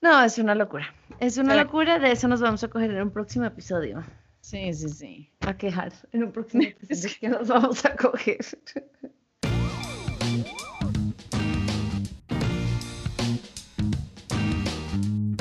No, es una locura. Es una locura, de eso nos vamos a coger en un próximo episodio. Sí, sí, sí. A quejar en un próximo episodio que nos vamos a coger.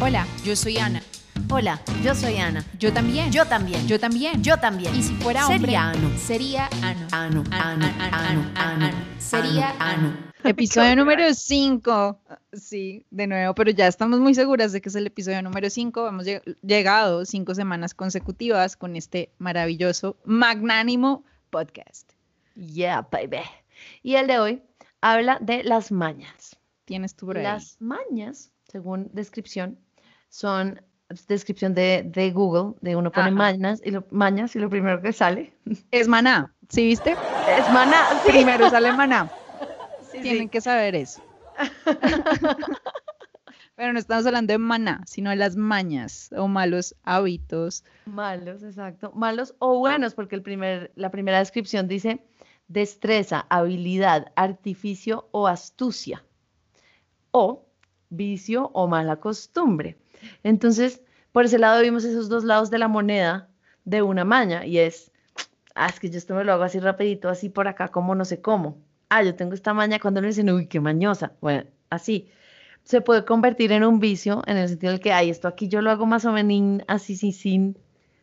Hola, yo soy Ana. Hola, yo soy Ana. Yo también. Yo también. Yo también. Yo también. Y si fuera Sería hombre, Ano. sería Ano. Ano, ano, ano, ano. Sería Ano, Ano. Episodio número 5. Sí, de nuevo, pero ya estamos muy seguras de que es el episodio número 5. Hemos lleg- llegado cinco semanas consecutivas con este maravilloso, magnánimo podcast. Yeah, baby. Y el de hoy habla de las mañas. Tienes tú por ahí. Las mañas, según descripción, son descripción de, de Google, de uno pone Ajá. mañas y, lo, mañas y lo primero que sale Es maná, ¿sí viste? es maná. sí. Primero sale maná. Sí, Tienen sí. que saber eso. Pero no estamos hablando de maná, sino de las mañas o malos hábitos. Malos, exacto. Malos o buenos, porque el primer, la primera descripción dice destreza, habilidad, artificio o astucia. O vicio o mala costumbre. Entonces, por ese lado vimos esos dos lados de la moneda de una maña y es, ah, es que yo esto me lo hago así rapidito, así por acá, como no sé cómo. Ah, yo tengo esta maña cuando me dicen, uy, qué mañosa. Bueno, así. Se puede convertir en un vicio en el sentido de que, ay, esto aquí yo lo hago más o menos así, sin, sin,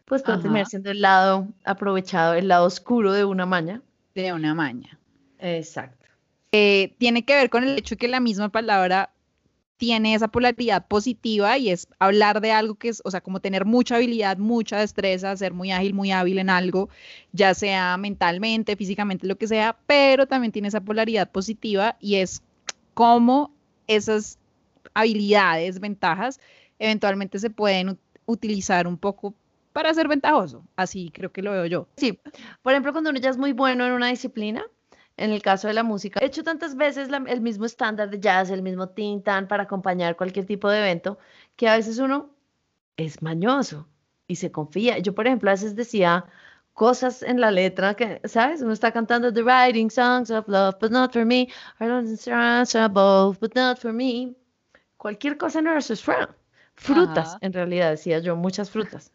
pues puede terminar siendo el lado aprovechado, el lado oscuro de una maña. de una maña. Exacto. Eh, tiene que ver con el hecho que la misma palabra tiene esa polaridad positiva y es hablar de algo que es, o sea, como tener mucha habilidad, mucha destreza, ser muy ágil, muy hábil en algo, ya sea mentalmente, físicamente, lo que sea, pero también tiene esa polaridad positiva y es cómo esas habilidades, ventajas, eventualmente se pueden ut- utilizar un poco para ser ventajoso. Así creo que lo veo yo. Sí, por ejemplo, cuando uno ya es muy bueno en una disciplina, en el caso de la música, he hecho tantas veces la- el mismo estándar de jazz, el mismo tin tan para acompañar cualquier tipo de evento, que a veces uno es mañoso y se confía. Yo, por ejemplo, a veces decía cosas en la letra que, ¿sabes? Uno está cantando The Writing Songs of Love, but not for me. I don't both, but not for me. Cualquier cosa en nuestros frutas, Ajá. en realidad, decía yo, muchas frutas.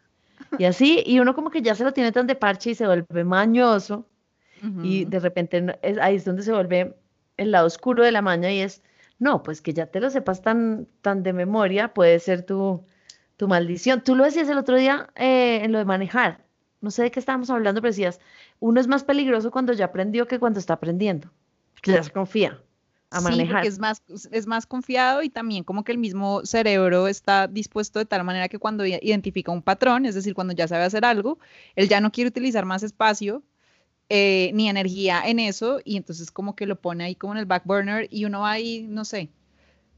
Y así, y uno como que ya se lo tiene tan de parche y se vuelve mañoso y de repente es, ahí es donde se vuelve el lado oscuro de la maña y es, no, pues que ya te lo sepas tan, tan de memoria, puede ser tu, tu maldición. Tú lo decías el otro día eh, en lo de manejar, no sé de qué estábamos hablando, pero decías, uno es más peligroso cuando ya aprendió que cuando está aprendiendo, que ya se confía a Sí, manejar. porque es más, es más confiado y también como que el mismo cerebro está dispuesto de tal manera que cuando identifica un patrón, es decir, cuando ya sabe hacer algo, él ya no quiere utilizar más espacio eh, ni energía en eso y entonces como que lo pone ahí como en el back burner y uno va ahí, no sé,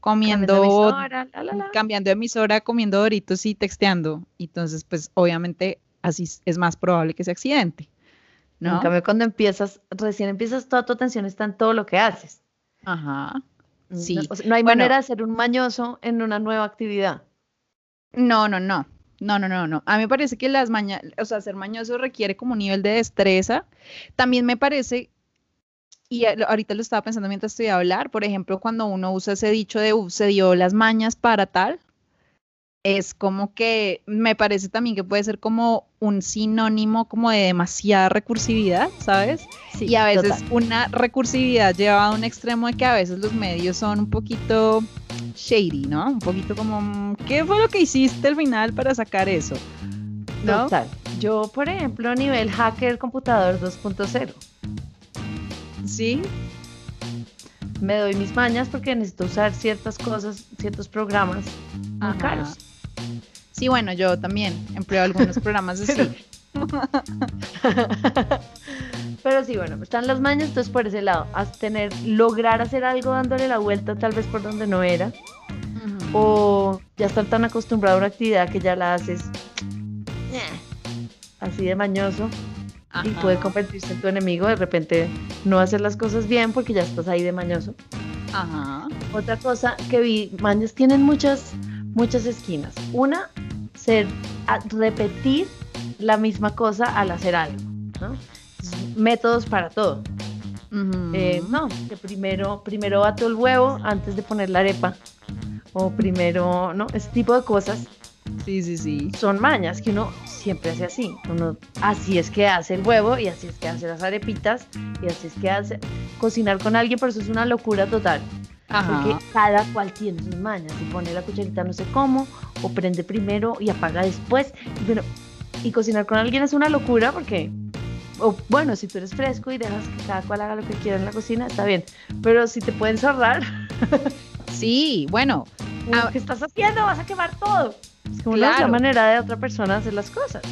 Cambiando comiendo, emisora, la, la, la. cambiando de emisora, comiendo doritos y texteando. Entonces, pues obviamente así es- más probable que se accidente, En ¿no? cambio, cuando empiezas, recién empiezas, toda tu atención está en todo lo que haces. Ajá. Mm, Sí. No, o sea, no hay Bueno. manera de ser un mañoso en una nueva actividad. No, no, no. No, no, no, no. A mí me parece que las mañas, o sea, ser mañoso requiere como un nivel de destreza. También me parece, y ahorita lo estaba pensando mientras estoy a hablar, por ejemplo, cuando uno usa ese dicho de "Uf, se dio las mañas para tal, es como que me parece también que puede ser como un sinónimo como de demasiada recursividad, ¿sabes? Sí, y a veces total. una recursividad lleva a un extremo de que a veces los medios son un poquito shady, ¿no? Un poquito como, mm, ¿qué fue lo que hiciste al final para sacar eso? ¿No? Total. Yo, por ejemplo, a nivel hacker computador 2.0, Sí, me doy mis mañas porque necesito usar ciertas cosas, ciertos programas muy Ajá. caros. Sí, bueno, yo también empleo algunos programas así. Pero sí, bueno, están las mañas, entonces por ese lado, tener, lograr hacer algo dándole la vuelta tal vez por donde no era, o ya estar tan acostumbrado a una actividad que ya la haces así de mañoso y puede convertirse en tu enemigo, de repente no hacer las cosas bien porque ya estás ahí de mañoso. Ajá. Otra cosa que vi, mañas tienen muchas, muchas esquinas. Una, ser, repetir la misma cosa al hacer algo, ¿no? Métodos para todo. Eh, no, que primero, primero bato el huevo antes de poner la arepa. o primero, ¿no? Ese tipo de cosas Sí, sí, sí. son mañas que uno siempre hace así. Uno, así es que hace el huevo y así es que hace las arepitas y así es que hace cocinar con alguien, pero eso es una locura total. Ajá. Porque cada cual tiene sus mañas. Y pone la cucharita no sé cómo, o prende primero y apaga después. Y, bueno, y cocinar con alguien es una locura porque, o bueno, si tú eres fresco y dejas que cada cual haga lo que quiera en la cocina, está bien. Pero si te pueden cerrar, Sí, bueno, ¿qué estás haciendo? Vas a quemar todo. Es como la otra Claro. manera de otra persona hacer las cosas.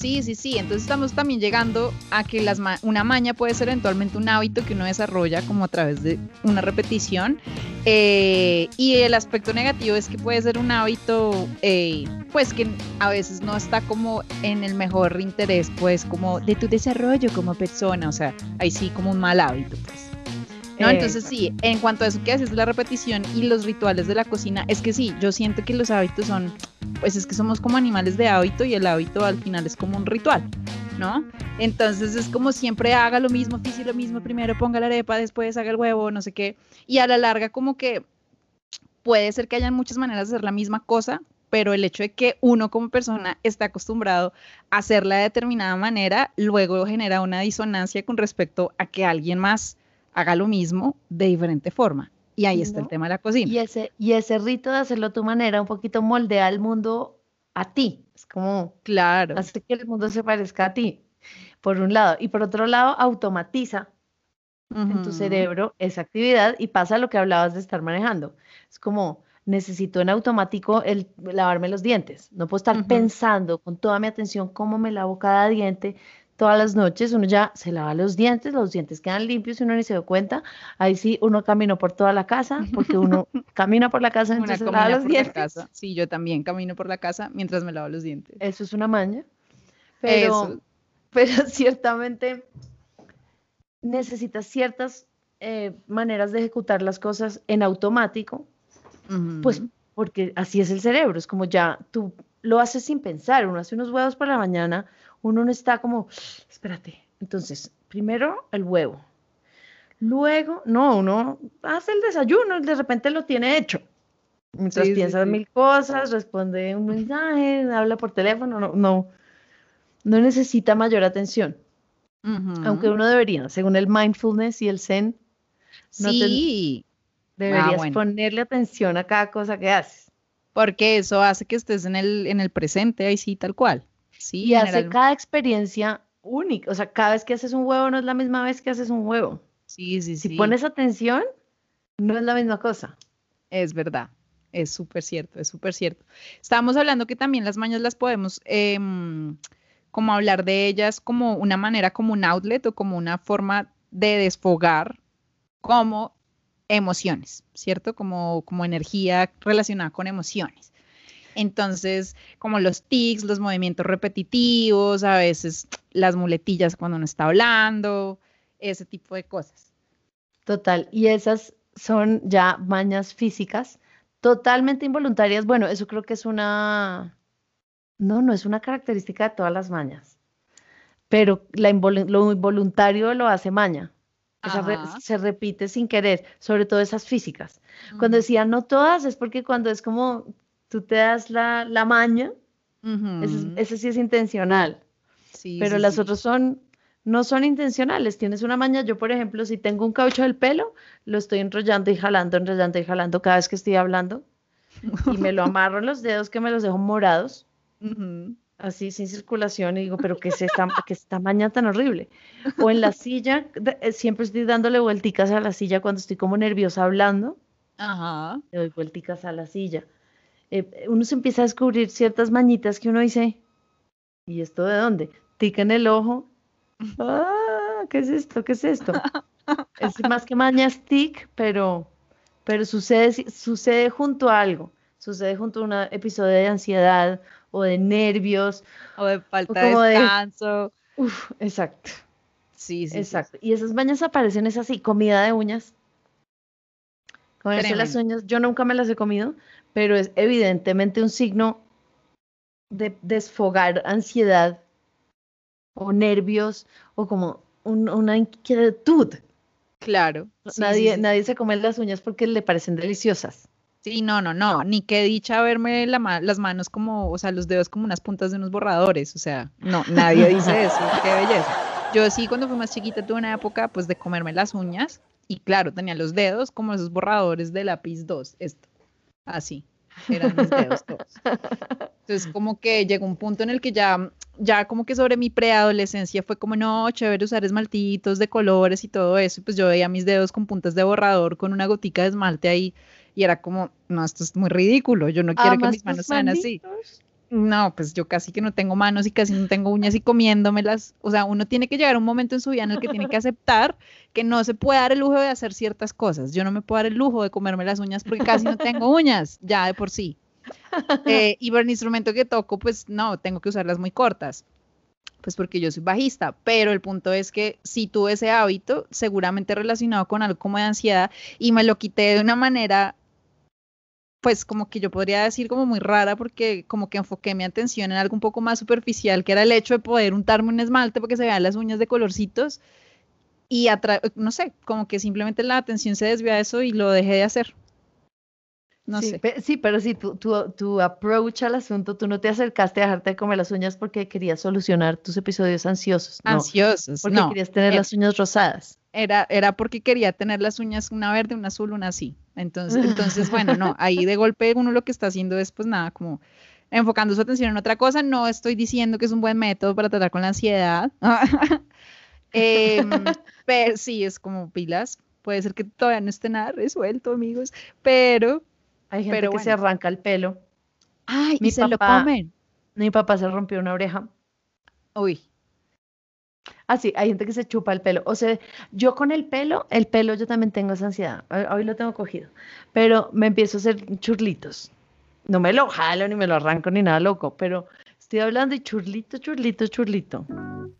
Sí, sí, sí. Entonces estamos también llegando a que las ma- una maña puede ser eventualmente un hábito que uno desarrolla como a través de una repetición. Eh, y el aspecto negativo es que puede ser un hábito, eh, pues que a veces no está como en el mejor interés, pues como de tu desarrollo como persona. O sea, ahí sí como un mal hábito, pues. No, Eh, entonces sí, en cuanto a eso que haces la repetición y los rituales de la cocina, es que sí, yo siento que los hábitos son, pues es que somos como animales de hábito y el hábito al final es como un ritual, ¿no? Entonces es como siempre haga lo mismo, oficie lo mismo, primero ponga la arepa, después haga el huevo, no sé qué, y a la larga como que puede ser que hayan muchas maneras de hacer la misma cosa, pero el hecho de que uno como persona está acostumbrado a hacerla de determinada manera, luego genera una disonancia con respecto a que alguien más haga lo mismo de diferente forma. Y ahí está el tema de la cocina. Y ese, y ese rito de hacerlo a tu manera un poquito moldea el mundo a ti. Es como Claro. hace que el mundo se parezca a ti, por un lado. Y por otro lado, automatiza en tu cerebro esa actividad y pasa lo que hablabas de estar manejando. Es como, necesito en automático el lavarme los dientes. No puedo estar pensando con toda mi atención cómo me lavo cada diente todas las noches. Uno ya se lava los dientes, los dientes quedan limpios y uno ni se dio cuenta. Ahí sí, uno caminó por toda la casa, porque uno camina por la casa Una mientras se lava los dientes. casa. Sí, yo también camino por la casa mientras me lavo los dientes. Eso es una maña. Pero, Eso. pero ciertamente necesitas ciertas eh, maneras de ejecutar las cosas en automático, pues porque así es el cerebro, es como ya tú lo haces sin pensar, uno hace unos huevos por la mañana, uno no está como, espérate, entonces, primero el huevo, luego, no, uno hace el desayuno y de repente lo tiene hecho. Mientras Sí, piensa sí. mil cosas, responde un mensaje, habla por teléfono, no, no, no necesita mayor atención, aunque uno debería, según el mindfulness y el zen, no te- Sí, deberías bueno. ponerle atención a cada cosa que haces. porque eso hace que estés en el, en el presente, ahí sí, tal cual. Sí, Y hace general- cada experiencia única. O sea, cada vez que haces un huevo no es la misma vez que haces un huevo. sí, sí, Si sí. pones atención, no es la misma cosa. Es verdad, es súper cierto, es súper cierto. Estábamos hablando que también las mañas las podemos, em, como hablar de ellas como una manera, como un outlet o como una forma de desfogar como emociones, ¿cierto? Como, como energía relacionada con emociones. Entonces, como los tics, los movimientos repetitivos, a veces las muletillas cuando uno está hablando, ese tipo de cosas. Total. Y esas son ya mañas físicas totalmente involuntarias. Bueno, eso creo que es una... No, no es una característica de todas las mañas. Pero la involu- lo involuntario lo hace maña. Esa re- se repite sin querer, sobre todo esas físicas. Cuando decía no todas, es porque cuando es como tú te das la, la maña, ese, sí es intencional, Sí, pero sí, las sí. otras son, no son intencionales. Tienes una maña, yo por ejemplo, si tengo un caucho del pelo, lo estoy enrollando y jalando, enrollando y jalando cada vez que estoy hablando y me lo amarro en los dedos que me los dejo morados, así sin circulación y digo, pero ¿qué es esta, qué es esta maña tan horrible? O en la silla, eh, siempre estoy dándole vuelticas a la silla cuando estoy como nerviosa hablando. Ajá. le doy vuelticas a la silla. Eh, uno se empieza a descubrir ciertas mañitas que uno dice, ¿y esto de dónde? Tica en el ojo. Ah, ¿qué es esto? ¿Qué es esto? Es más que mañas tic, pero, pero sucede, sucede junto a algo. Sucede junto a un episodio de ansiedad o de nervios. O de falta como de de- descanso. Uf, exacto, Sí, sí, sí, exacto. Y esas mañas aparecen, es así, comida de uñas. Comerse las uñas, yo nunca me las he comido, pero es evidentemente un signo de desfogar ansiedad o nervios o como un- una inquietud. Claro. sí, nadie, sí. nadie se come las uñas porque le parecen deliciosas. Sí, no, no, no, ni qué dicha verme la ma- las manos como, o sea, los dedos como unas puntas de unos borradores, o sea, no, nadie dice eso, qué belleza. Yo sí, cuando fui más chiquita, tuve una época, pues, de comerme las uñas, y claro, tenía los dedos como esos borradores de lápiz 2, esto, así, eran mis dedos todos. Entonces, como que llegó un punto en el que ya, ya como que sobre mi preadolescencia fue como, no, chévere usar esmaltitos de colores y todo eso, y pues yo veía mis dedos con puntas de borrador, con una gotica de esmalte ahí, y era como, no, esto es muy ridículo, yo no quiero que ¿Amas mis manos sean así. No, pues yo casi que no tengo manos y casi no tengo uñas y comiéndomelas. O sea, uno tiene que llegar a un momento en su vida en el que tiene que aceptar que no se puede dar el lujo de hacer ciertas cosas. Yo no me puedo dar el lujo de comerme las uñas porque casi no tengo uñas, ya de por sí. Eh, y por el instrumento que toco, pues no, tengo que usarlas muy cortas. Pues porque yo soy bajista, pero el punto es que si tuve ese hábito, seguramente relacionado con algo como de ansiedad, y me lo quité de una manera pues como que yo podría decir como muy rara porque como que enfoqué mi atención en algo un poco más superficial, que era el hecho de poder untarme un esmalte porque se vean las uñas de colorcitos y no sé, como que simplemente la atención se desvió a eso y lo dejé de hacer. No sí, sé. pe- sí, pero sí, tu, tu, tu approach al asunto, tú no te acercaste a dejarte de comer las uñas porque querías solucionar tus episodios ansiosos, no, Ansiosos, porque no. querías tener eh, las uñas rosadas. Era, era porque quería tener las uñas una verde, una azul, una así. Entonces, entonces, bueno, no, ahí de golpe uno lo que está haciendo es pues nada, como enfocando su atención en otra cosa. No estoy diciendo que es un buen método para tratar con la ansiedad. Em, pero sí, es como pilas. Puede ser que todavía no esté nada resuelto, amigos, pero, Hay gente pero que se arranca el pelo. ay, Mi y se lo comen. Mi papá se rompió una oreja. Uy, Ah, sí, hay gente que se chupa el pelo. O sea, yo con el pelo, el pelo yo también tengo esa ansiedad. Hoy lo tengo cogido. Pero me empiezo a hacer churlitos. No me lo jalo ni me lo arranco ni nada loco, pero estoy hablando de churlito, churlito, churlito.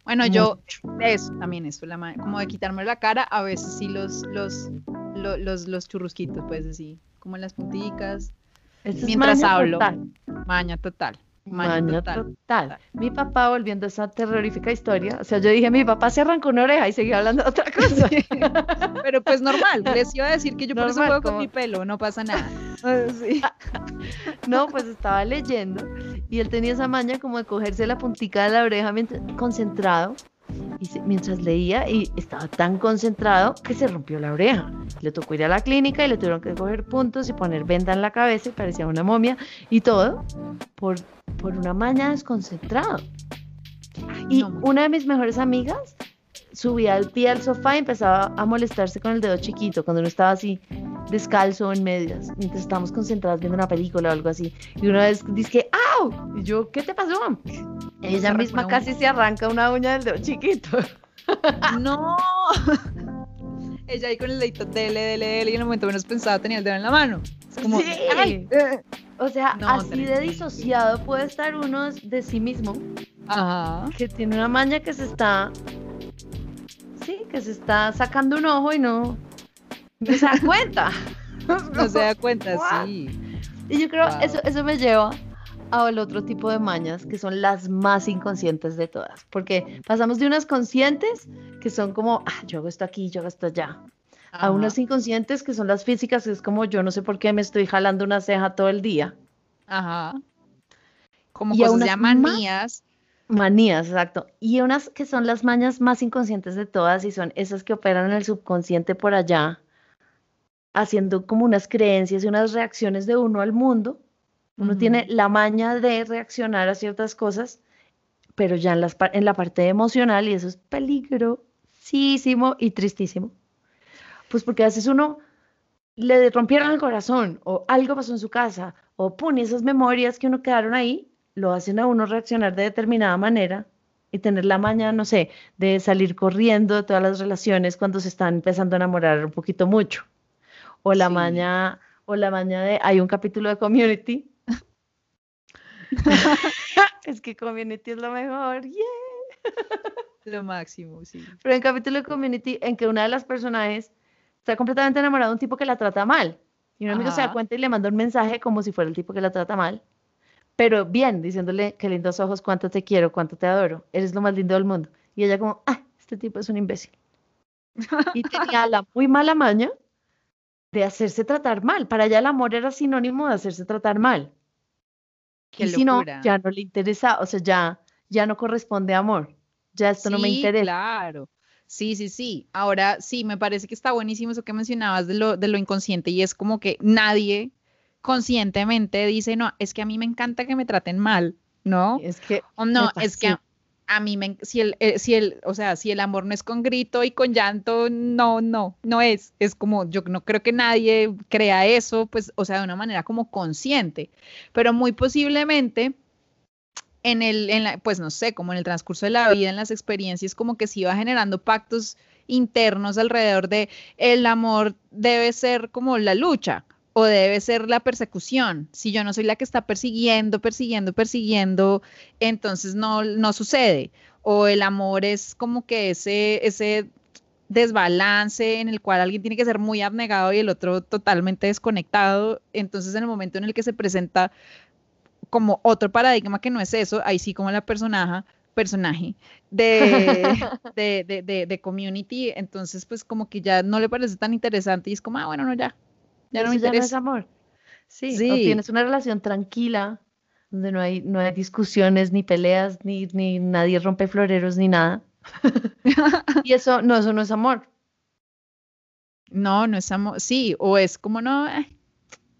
Bueno, yo, eso también, eso, la como de quitarme la cara, a veces sí los, los, lo- los, los, churrusquitos, pues así, como en las punticas, Esto es Mientras maña hablo. total, maña total, maña total. total. Mi papá, volviendo a esa terrorífica historia, o sea, yo dije, mi papá se arrancó una oreja y seguía hablando de otra cosa. Pero pues normal, les iba a decir que yo por eso juego con mi pelo, no pasa nada. Sí. No, pues estaba leyendo y él tenía esa maña como de cogerse la puntica de la oreja mientras, concentrado y se- mientras leía y estaba tan concentrado que se rompió la oreja. Le tocó ir a la clínica y le tuvieron que coger puntos y poner venda en la cabeza y parecía una momia y todo por, por una maña desconcentrado. Ay, Y no, una de mis mejores amigas subía al pie al sofá y empezaba a molestarse con el dedo chiquito cuando uno estaba así descalzo en medias, mientras estábamos concentradas viendo una película o algo así. Y una vez dice, ¡au! Y yo, ¿qué te pasó? Ella misma casi se arranca una uña del dedo chiquito. no. Ella ahí con el dedito dele, dele, dele, y en el momento menos pensaba tenía el dedo en la mano. Es como, Sí. ay. O sea, No, así de disociado puede estar uno de sí mismo, Ajá. que tiene una maña que se está, sí, que se está sacando un ojo y no, no se da cuenta. No se da cuenta, What? sí. Y yo creo, Wow. eso, eso me lleva al otro tipo de mañas, que son las más inconscientes de todas, porque pasamos de unas conscientes, que son como, ah, yo hago esto aquí, yo hago esto allá, a unas inconscientes, que son las físicas, que es como, yo no sé por qué me estoy jalando una ceja todo el día. Ajá. Como unas ya más- manías. Manías, exacto. Y unas que son las mañas más inconscientes de todas y son esas que operan en el subconsciente por allá, haciendo como unas creencias y unas reacciones de uno al mundo. Uno tiene la maña de reaccionar a ciertas cosas, pero ya en, las, en la parte emocional y eso es peligrosísimo y tristísimo. Pues porque a veces uno le rompieron el corazón o algo pasó en su casa o pum, esas memorias que uno quedaron ahí lo hacen a uno reaccionar de determinada manera y tener la maña, no sé, de salir corriendo de todas las relaciones cuando se están empezando a enamorar un poquito mucho. O la Sí. maña, o la maña de, hay un capítulo de Community. es que Community es lo mejor, yeah. Lo máximo, sí. Pero un capítulo de Community en que una de las personajes está completamente enamorada de un tipo que la trata mal. Y un amigo se da Ajá. cuenta y le manda un mensaje como si fuera el tipo que la trata mal. Pero bien, diciéndole, qué lindos ojos, cuánto te quiero, cuánto te adoro, eres lo más lindo del mundo. Y ella como, ah, este tipo es un imbécil. Y tenía la muy mala maña de hacerse tratar mal. Para ella el amor era sinónimo de hacerse tratar mal. Qué y si no, locura. ya no le interesa, o sea, ya, ya no corresponde amor. Ya esto no me interesa. Claro. Sí, sí, sí. Ahora sí, me parece que está buenísimo eso que mencionabas de lo, de lo inconsciente y es como que nadie conscientemente dice, no, es que a mí me encanta que me traten mal, ¿no? Es que O no, es que a, mí me, si el, eh, si el, o sea, si el amor no es con grito y con llanto, no, no, no es. Es como, yo no creo que nadie crea eso, pues, o sea, de una manera como consciente, pero muy posiblemente en el, en la, pues no sé, como en el transcurso de la vida, en las experiencias, como que se iba generando pactos internos alrededor de el amor debe ser como la lucha o debe ser la persecución. Si yo no soy la que está persiguiendo, persiguiendo, persiguiendo, entonces no, no sucede. O el amor es como que ese, ese desbalance en el cual alguien tiene que ser muy abnegado y el otro totalmente desconectado. Entonces en el momento en el que se presenta como otro paradigma que no es eso, ahí sí como la personaje, personaje de, de, de, de, de community, entonces pues como que ya no le parece tan interesante y es como, ah, bueno, no, ya, ya no me ya no es amor. Sí, o Sí. tienes una relación tranquila, donde no hay, no hay discusiones, ni peleas, ni, ni nadie rompe floreros, ni nada. Y eso, no, eso no es amor. No, no es amor, sí, o es como, no, eh,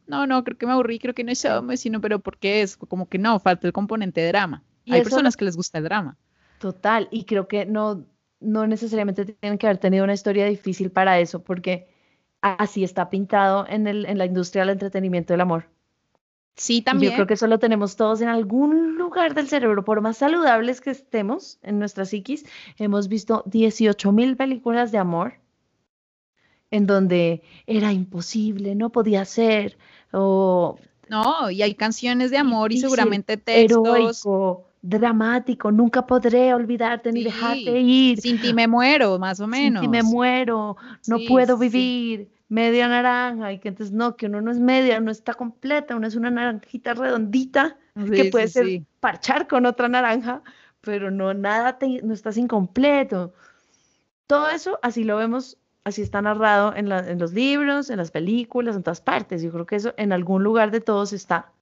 no, no, creo que me aburrí, creo que no es amor, sino, pero ¿por qué es? Como que no, falta el componente de drama. Y Hay personas que les gusta el drama. Total, y creo que no, no necesariamente tienen que haber tenido una historia difícil para eso, porque así está pintado en el, en la industria del entretenimiento del amor. Sí, Y yo también. creo que eso lo tenemos todos en algún lugar del cerebro, por más saludables que estemos en nuestra psiquis, hemos visto 18 mil películas de amor en donde era imposible, no podía ser, o No, y hay canciones de amor y seguramente textos. heroico, dramático, nunca podré olvidarte ni Sí, dejarte ir, Sin ti me muero, más o sin menos. ti me muero, no Sí, puedo sí. vivir, media naranja, y que entonces no, que uno no es media, uno está completa, uno es una naranjita redondita que Sí, puede sí, ser sí. parchar con otra naranja, pero no nada te- no estás incompleto. Todo eso así lo vemos, así está narrado en, la- en los libros, en las películas, en todas partes. Yo creo que eso en algún lugar de todos está.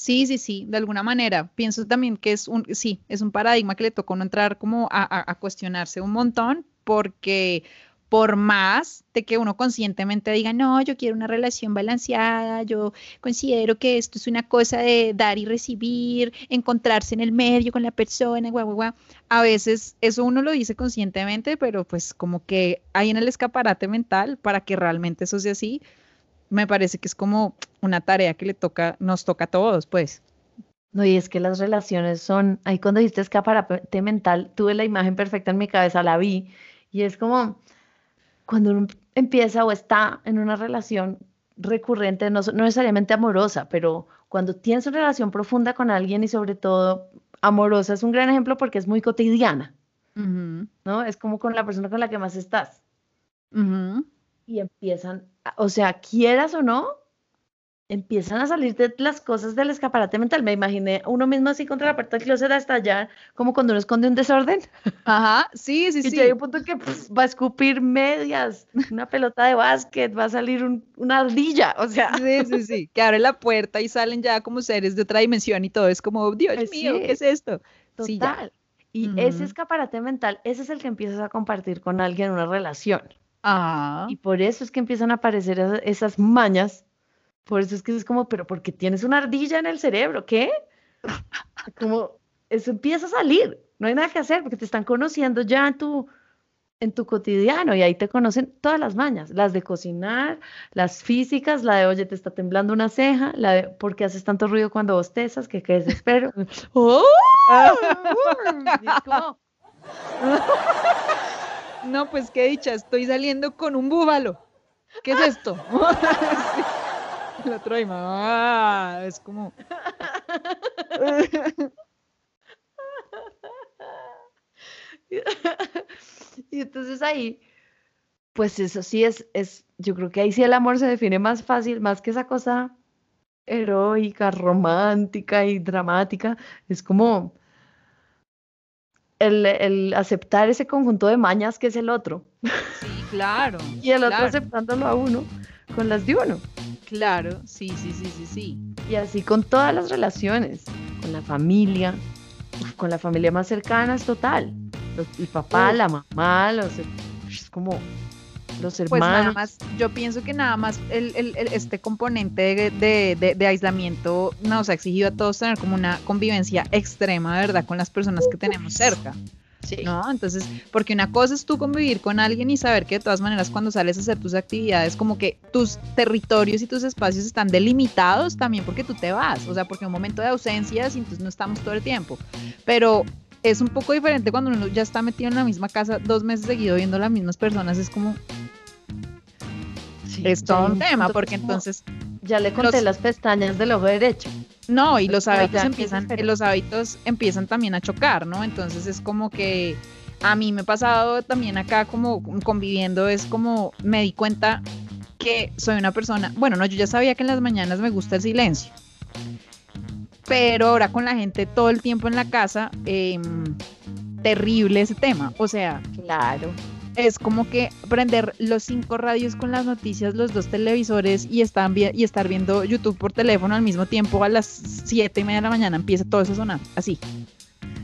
Sí, sí, sí, de alguna manera. Pienso también que es un, sí, es un paradigma que le tocó no entrar como a, a- cuestionarse un montón, porque por más de que uno conscientemente diga, no, yo quiero una relación balanceada, yo considero que esto es una cosa de dar y recibir, encontrarse en el medio con la persona, guau, guau, guau. A veces eso uno lo dice conscientemente, pero pues como que hay en el escaparate mental para que realmente eso sea así, me parece que es como una tarea que le toca, nos toca a todos, pues. No, y es que las relaciones son, ahí cuando dijiste escaparate mental, tuve la imagen perfecta en mi cabeza, la vi, y es como cuando uno empieza o está en una relación recurrente, no, no necesariamente amorosa, pero cuando tienes una relación profunda con alguien y sobre todo amorosa, es un gran ejemplo porque es muy cotidiana, ¿no? Es como con la persona con la que más estás. ujú. Y empiezan, o sea, quieras o no, empiezan a salir de las cosas del escaparate mental. Me imaginé uno mismo así contra la puerta del closet a estallar, como cuando uno esconde un desorden. Ajá, sí, sí, Y sí. llega un punto que va a escupir medias, una pelota de básquet, va a salir un- una ardilla, o sea. Sí, sí, sí. Que abre la puerta y salen ya como seres de otra dimensión y todo es como, Dios Pues mío, sí. ¿qué es esto? Sí, ya. Total. Y ese Ujú. escaparate mental, ese es el que empiezas a compartir con alguien en una relación. Ah, Y por eso es que empiezan a aparecer esa- esas mañas. Por eso es que es como, pero porque tienes una ardilla en el cerebro, ¿qué? Como eso empieza a salir. No hay nada que hacer porque te están conociendo ya en tu, en tu cotidiano y ahí te conocen todas las mañas, las de cocinar, las físicas, la de, oye, te está temblando una ceja, la de, ¿por qué haces tanto ruido cuando bostezas? Que qué desespero. ¡Oh! No, pues qué dicha, estoy saliendo con un búbalo. ¿Qué es esto? Sí. El otro ahí, ah, es como, Y entonces ahí, pues eso sí es, es, yo creo que ahí sí el amor se define más fácil, más que esa cosa heroica, romántica y dramática. Es como el, el aceptar ese conjunto de mañas que es el otro sí, claro. y el otro aceptándolo a uno. con las de uno. Claro, sí, sí, sí, sí, sí. Y así con todas las relaciones, con la familia, con la familia más cercana es total. Los- el papá, la mamá, los, es como los Pues nada más, yo pienso que nada más el, el- el- este componente de, de- de- de aislamiento nos ha exigido a todos tener como una convivencia extrema, de verdad, con las personas que tenemos cerca. Sí. ¿no? Entonces, porque una cosa es tú convivir con alguien y saber que de todas maneras cuando sales a hacer tus actividades, como que tus territorios y tus espacios están delimitados también porque tú te vas, o sea, porque un momento de ausencias y entonces no estamos todo el tiempo. Pero es un poco diferente cuando uno ya está metido en la misma casa dos meses seguido viendo las mismas personas, es como, Sí, es todo un tema, porque entonces Ya le conté los- las pestañas del ojo derecho. No, y Pues los hábitos ya, ¿qué empiezan, los hábitos empiezan también a chocar, ¿no? Entonces es como que a mí me ha pasado también acá como conviviendo, es como me di cuenta que soy una persona, bueno, no, yo ya sabía que en las mañanas me gusta el silencio, pero ahora con la gente todo el tiempo en la casa, em, terrible ese tema, o sea, Claro. Es como que prender los cinco radios con las noticias, los dos televisores y, están vi- y estar viendo YouTube por teléfono al mismo tiempo a las siete y media de la mañana empieza todo eso a sonar así.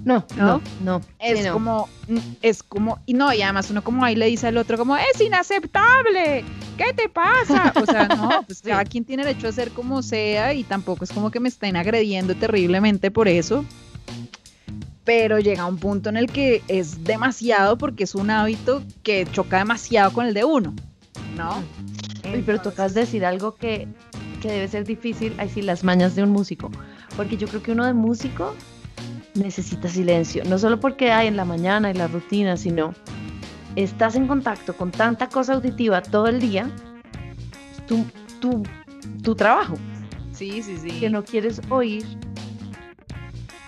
No, ¿No? no, no. Es sí, no. como, mm, es como, y no, y además uno como ahí le dice al otro como, es inaceptable, ¿qué te pasa? O sea, no, pues Sí. cada quien tiene derecho a ser como sea y tampoco es como que me estén agrediendo terriblemente por eso. Pero llega un punto en el que es demasiado porque es un hábito que choca demasiado con el de uno, ¿no? Pero de decir algo que, que debe ser difícil, así las mañas de un músico. Porque yo creo que uno de músico necesita silencio. No solo porque hay en la mañana y la rutina, sino estás en contacto con tanta cosa auditiva todo el día, tu, tu, tu trabajo, Sí, sí, sí. que no quieres oír.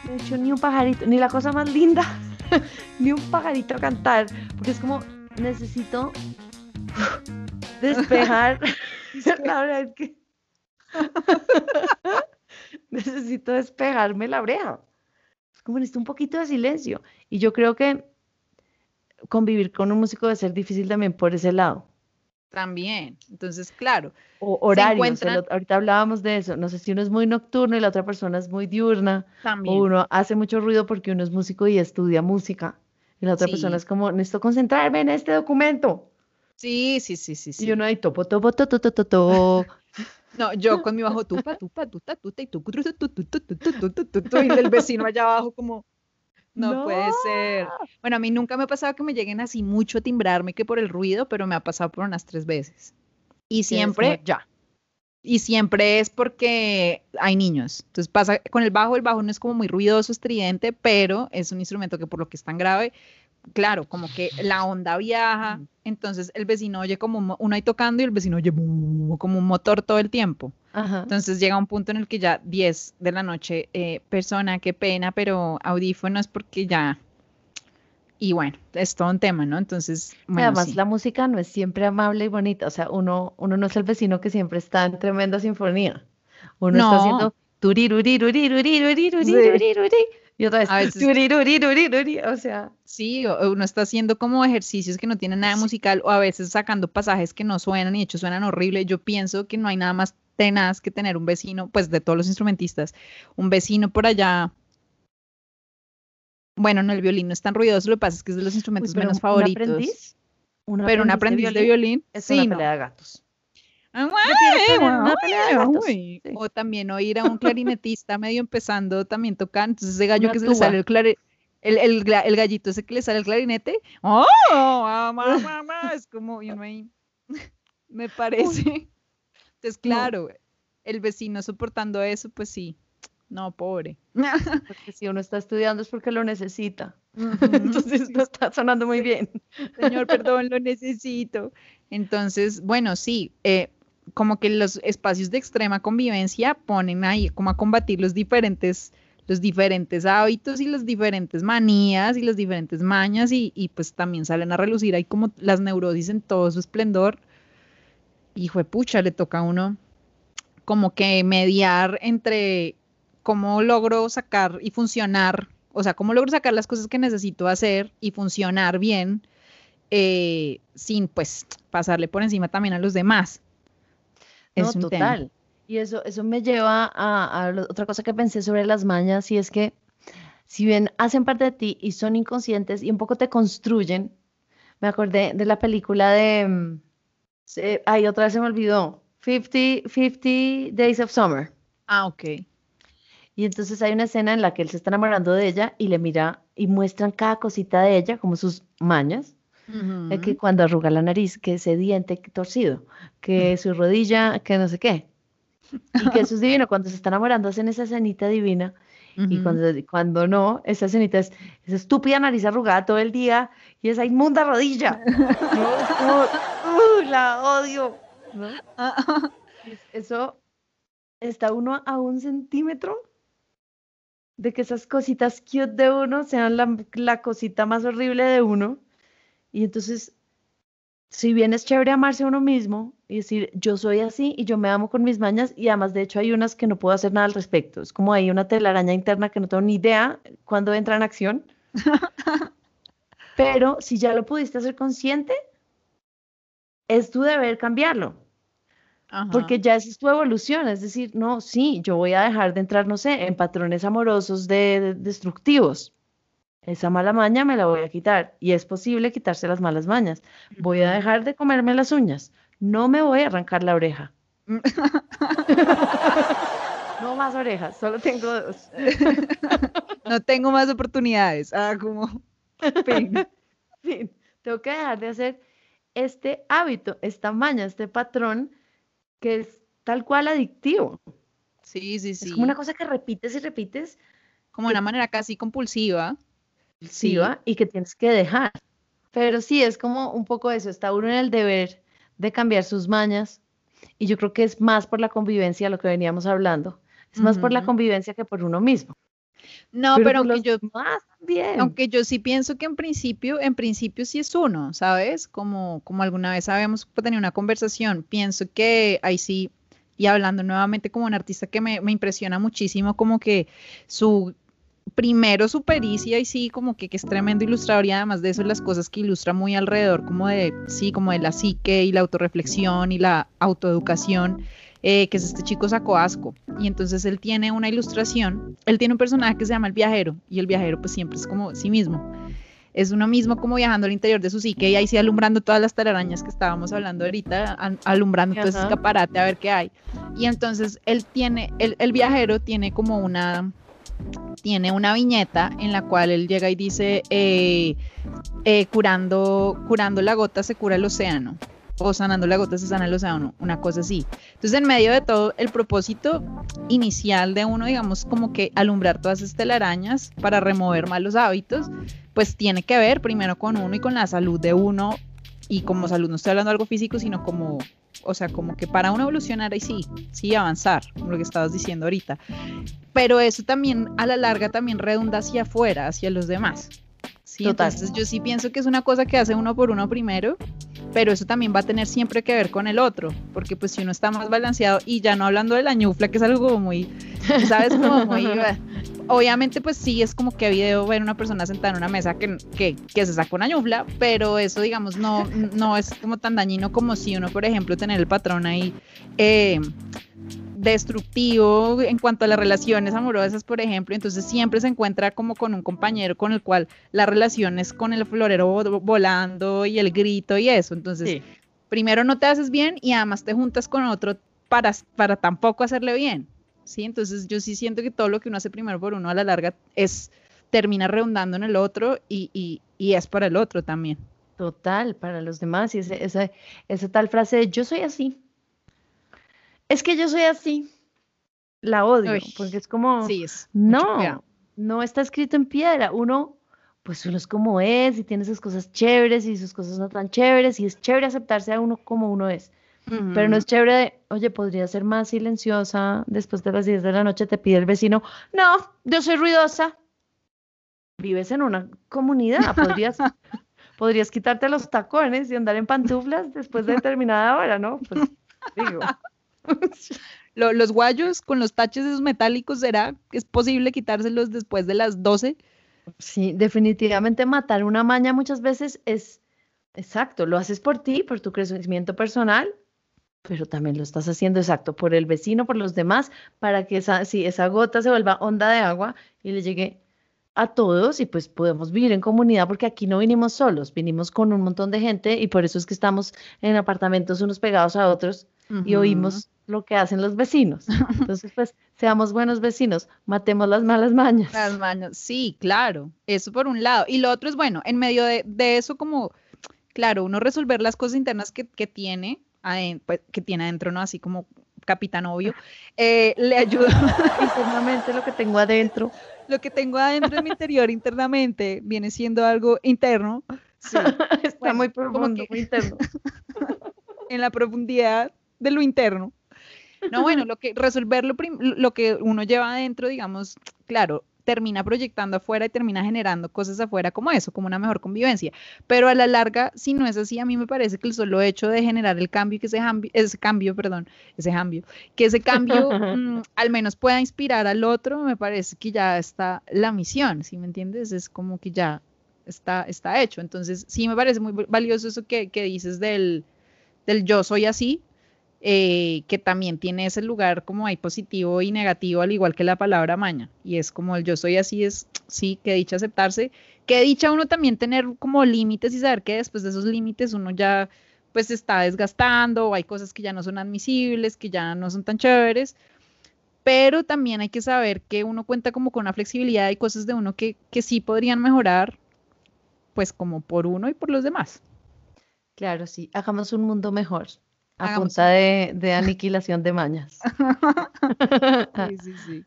De hecho, ni un pajarito, ni la cosa más linda, ni un pajarito a cantar, porque es como, necesito despejar. la verdad es que necesito despejarme la oreja. Es como necesito un poquito de silencio. Y yo creo que convivir con un músico debe ser difícil también por ese lado. También. Entonces, claro, O horarios. el encuentran- ahorita hablábamos de eso. No sé si uno es muy nocturno y la otra persona es muy diurna. también. O uno hace mucho ruido porque uno es músico y estudia música. Y la otra persona es como, necesito concentrarme en este documento. Sí, sí, sí, sí, sí. Y uno ahí, topo, topo, to, to, to, to. No, yo con mi bajo tupa, tupa, tuta, tuta y tu, tu, tu, tu, tu, tu, tu, tu, tu, y del vecino allá abajo como no, puede ser. Bueno, a mí nunca me ha pasado que me lleguen así mucho a timbrarme que por el ruido, pero me ha pasado por unas tres veces. Y siempre, ya. y siempre es porque hay niños. Entonces pasa con el bajo, el bajo no es como muy ruidoso, estridente, pero es un instrumento que por lo que es tan grave, claro, como que la onda viaja, entonces el vecino oye como un mo- uno ahí tocando y el vecino oye como un motor todo el tiempo. Ajá. Entonces llega un punto en el que ya 10 de la noche, eh, persona, qué pena, pero audífonos porque ya... Y bueno, es todo un tema, ¿no? Entonces, bueno, Además, sí. la música no es siempre amable y bonita. O sea, uno, uno no es el vecino que siempre está en tremenda sinfonía. Uno está No. haciendo turiruriruriruriruriruriruriruri, y otra vez A veces- turiruriruriruri, O sea, Sí, uno está haciendo como ejercicios que no tienen nada musical o a veces sacando pasajes que no suenan y de hecho suenan horrible. Yo pienso que no hay nada más tenaz que tener un vecino, pues de todos los instrumentistas, un vecino por allá. Bueno, no, el violín no es tan ruidoso, lo que pasa es que es de los instrumentos menos un favoritos. aprendiz, un pero un aprendiz de violín, es sí, una no. pelea de gatos. Ah, Prefiero tener una guay, pelea de gatos, uy. sí. O también oír a un clarinetista medio empezando también tocar, entonces ese gallo Una que se le sale el clarinete, el, el, el gallito ese que le sale el clarinete, ¡oh! ah, ma, ma, ma", es como, y uno ahí, me parece. Entonces, claro, el vecino soportando eso, pues sí, no, pobre. Porque si uno está estudiando es porque lo necesita. Entonces no está sonando muy bien. Señor, perdón, lo necesito. Entonces, bueno, sí, eh, como que los espacios de extrema convivencia ponen ahí como a combatir los diferentes, los diferentes hábitos y las diferentes manías y las diferentes mañas y, y pues también salen a relucir ahí como las neurosis en todo su esplendor. De pucha, le toca a uno como que mediar entre cómo logro sacar y funcionar, o sea, cómo logro sacar las cosas que necesito hacer y funcionar bien eh, sin pues pasarle por encima también a los demás. Es no, un tema. total. Y eso, eso me lleva a, otra cosa que pensé sobre las mañas y es que si bien hacen parte de ti y son inconscientes y un poco te construyen, me acordé de la película de, mm, se- ay, otra vez se me olvidó, 50, 50 Days of Summer. Ah, ok. Y entonces hay una escena en la que él se está enamorando de ella y le mira y muestran cada cosita de ella, como sus mañas. De que cuando arruga la nariz, que ese diente torcido, que su rodilla, que no sé qué. Y que eso es divino, cuando se está enamorando hacen esa escenita divina y cuando, cuando no, esa escenita es esa estúpida nariz arrugada todo el día y esa inmunda rodilla. "Uh, la odio. Eso está uno a un centímetro de que esas cositas cute de uno sean la, la cosita más horrible de uno. Y entonces, si bien es chévere amarse a uno mismo y decir, yo soy así y yo me amo con mis mañas, y además, de hecho, hay unas que no puedo hacer nada al respecto. Es como hay una telaraña interna que no tengo ni idea cuándo entra en acción. Pero si ya lo pudiste hacer consciente, es tu deber cambiarlo. Ajá. Porque ya esa es tu evolución, es decir, no, sí, yo voy a dejar de entrar, no sé, en patrones amorosos de, de- destructivos. Esa mala maña me la voy a quitar y es posible quitarse las malas mañas. Voy a dejar de comerme las uñas. No me voy a arrancar la oreja. No más orejas, solo tengo dos. No tengo más oportunidades. Ah, como. Fin. Fin. Tengo que dejar de hacer este hábito, esta maña, este patrón que es tal cual adictivo. Sí, sí, sí. Es como una cosa que repites y repites Como de una manera casi compulsiva. Sí va, y que tienes que dejar. Pero sí, es como un poco eso, está uno en el deber de cambiar sus mañas y yo creo que es más por la convivencia, lo que veníamos hablando, es más por la convivencia que por uno mismo. No, pero, por aunque yo, demás también. aunque yo sí pienso que en principio, en principio sí es uno, ¿sabes? Como, como alguna vez habíamos tenido una conversación, pienso que ahí sí, y hablando nuevamente como un artista que me, me impresiona muchísimo, como que su primero su pericia y sí, como que, que es tremendo ilustrador y además de eso las cosas que ilustra muy alrededor, como de, sí, como de la psique y la autorreflexión y la autoeducación, eh, que es este chico sacó asco. Y entonces él tiene una ilustración, él tiene un personaje que se llama el viajero y el viajero pues siempre es como sí mismo. Es uno mismo como viajando al interior de su psique y ahí sí alumbrando todas las telarañas que estábamos hablando ahorita, al- alumbrando todo ese Ajá. escaparate a ver qué hay. Y entonces él tiene, el, el viajero tiene como una, tiene una viñeta en la cual él llega y dice, eh, eh, curando, curando la gota se cura el océano, o sanando la gota se sana el océano, una cosa así. Entonces, en medio de todo, el propósito inicial de uno, digamos, como que alumbrar todas estas telarañas para remover malos hábitos, pues tiene que ver primero con uno y con la salud de uno, y como salud no estoy hablando de algo físico, sino como, o sea, como que para uno evolucionar y sí, sí avanzar, como lo que estabas diciendo ahorita. Pero eso también a la larga también redunda hacia afuera, hacia los demás. Sí, Total. entonces yo sí pienso que es una cosa que hace uno por uno primero, pero eso también va a tener siempre que ver con el otro, porque pues si uno está más balanceado y ya no hablando de la ñufla, que es algo como muy, ¿sabes? Como muy... Obviamente pues sí es como que ha video ver una persona sentada en una mesa que, que, que se saca una ñufla, pero eso digamos no, no es como tan dañino como si uno, por ejemplo, tener el patrón ahí eh, destructivo en cuanto a las relaciones amorosas, por ejemplo, entonces siempre se encuentra como con un compañero con el cual la relación es con el florero vo- volando y el grito y eso, entonces Sí. primero no te haces bien y además te juntas con otro para, para tampoco hacerle bien, ¿sí? Entonces yo sí siento que todo lo que uno hace primero por uno a la larga es termina redundando en el otro y, y, y es para el otro también. Total, para los demás. Y ese- esa, esa tal frase de yo soy así. Es que yo soy así. La odio, Uy, porque es como, Sí, es no, no está escrito en piedra. Uno, pues uno es como es y tiene sus cosas chéveres y sus cosas no tan chéveres y es chévere aceptarse a uno como uno es. Pero no es chévere de, oye, podría ser más silenciosa después de las 10 de la noche, te pide el vecino, no, yo soy ruidosa. Vives en una comunidad, podrías, podrías quitarte los tacones y andar en pantuflas después de determinada hora, ¿no? Pues digo. Los guayos con los taches esos metálicos, ¿será que es posible quitárselos después de las 12? Sí, definitivamente matar una maña muchas veces es exacto, lo haces por ti, por tu crecimiento personal, pero también lo estás haciendo exacto por el vecino, por los demás, para que esa, sí, esa gota se vuelva onda de agua y le llegue a todos y pues podemos vivir en comunidad porque aquí no vinimos solos, vinimos con un montón de gente y por eso es que estamos en apartamentos unos pegados a otros y oímos lo que hacen los vecinos. Entonces, pues, seamos buenos vecinos, matemos las malas mañas. Las mañas, sí, claro, eso por un lado. Y lo otro es, bueno, en medio de, de eso como, claro, uno resolver las cosas internas que, que tiene, pues, que tiene adentro, ¿no? Así como capitán obvio, eh, le ayuda. Internamente lo que tengo adentro. lo que tengo adentro en mi interior internamente viene siendo algo interno. Sí, Está Bueno, muy profundo, que- muy interno. en la profundidad de lo interno. No, bueno, lo que resolver lo, lo que uno lleva adentro, digamos, claro, termina proyectando afuera y termina generando cosas afuera como eso, como una mejor convivencia. Pero a la larga, si no es así, a mí me parece que el solo hecho de generar el cambio, que ese, ese cambio, perdón, ese cambio, que ese cambio mm, al menos pueda inspirar al otro, me parece que ya está la misión, ¿sí me entiendes? Es como que ya está, está hecho. Entonces, sí me parece muy valioso eso que, que dices del, del yo soy así, eh, que también tiene ese lugar como hay positivo y negativo, al igual que la palabra maña. Y es como el yo soy así, es sí, que dicha aceptarse, que dicha uno también tener como límites y saber que después de esos límites uno ya pues está desgastando o hay cosas que ya no son admisibles, que ya no son tan chéveres. Pero también hay que saber que uno cuenta como con una flexibilidad y cosas de uno que, que sí podrían mejorar, pues como por uno y por los demás. Claro, sí. Hagamos un mundo mejor. A Hagamos punta de, de aniquilación de mañas. Sí, sí, sí.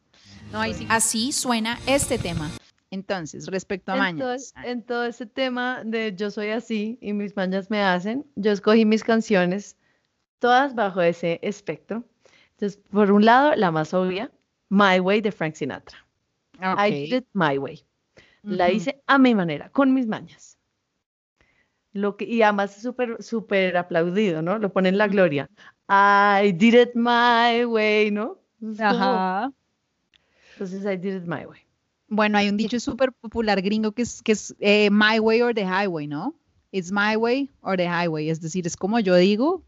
No, ahí sí. Así suena este tema. Entonces, respecto a En todo, mañas. en todo ese tema de yo soy así y mis mañas me hacen, yo escogí mis canciones todas bajo ese espectro. Entonces, por un lado, la más obvia, My Way de Frank Sinatra. I did it my way. La hice a mi manera, con mis mañas. Lo que, y además es súper, súper aplaudido, ¿no? Lo pone en la gloria. I did it my way, ¿no? Ajá. Entonces, I did it my way. Bueno, hay un dicho súper popular gringo que es, que es eh, my way or the highway, ¿no? It's my way or the highway. Es decir, es como yo digo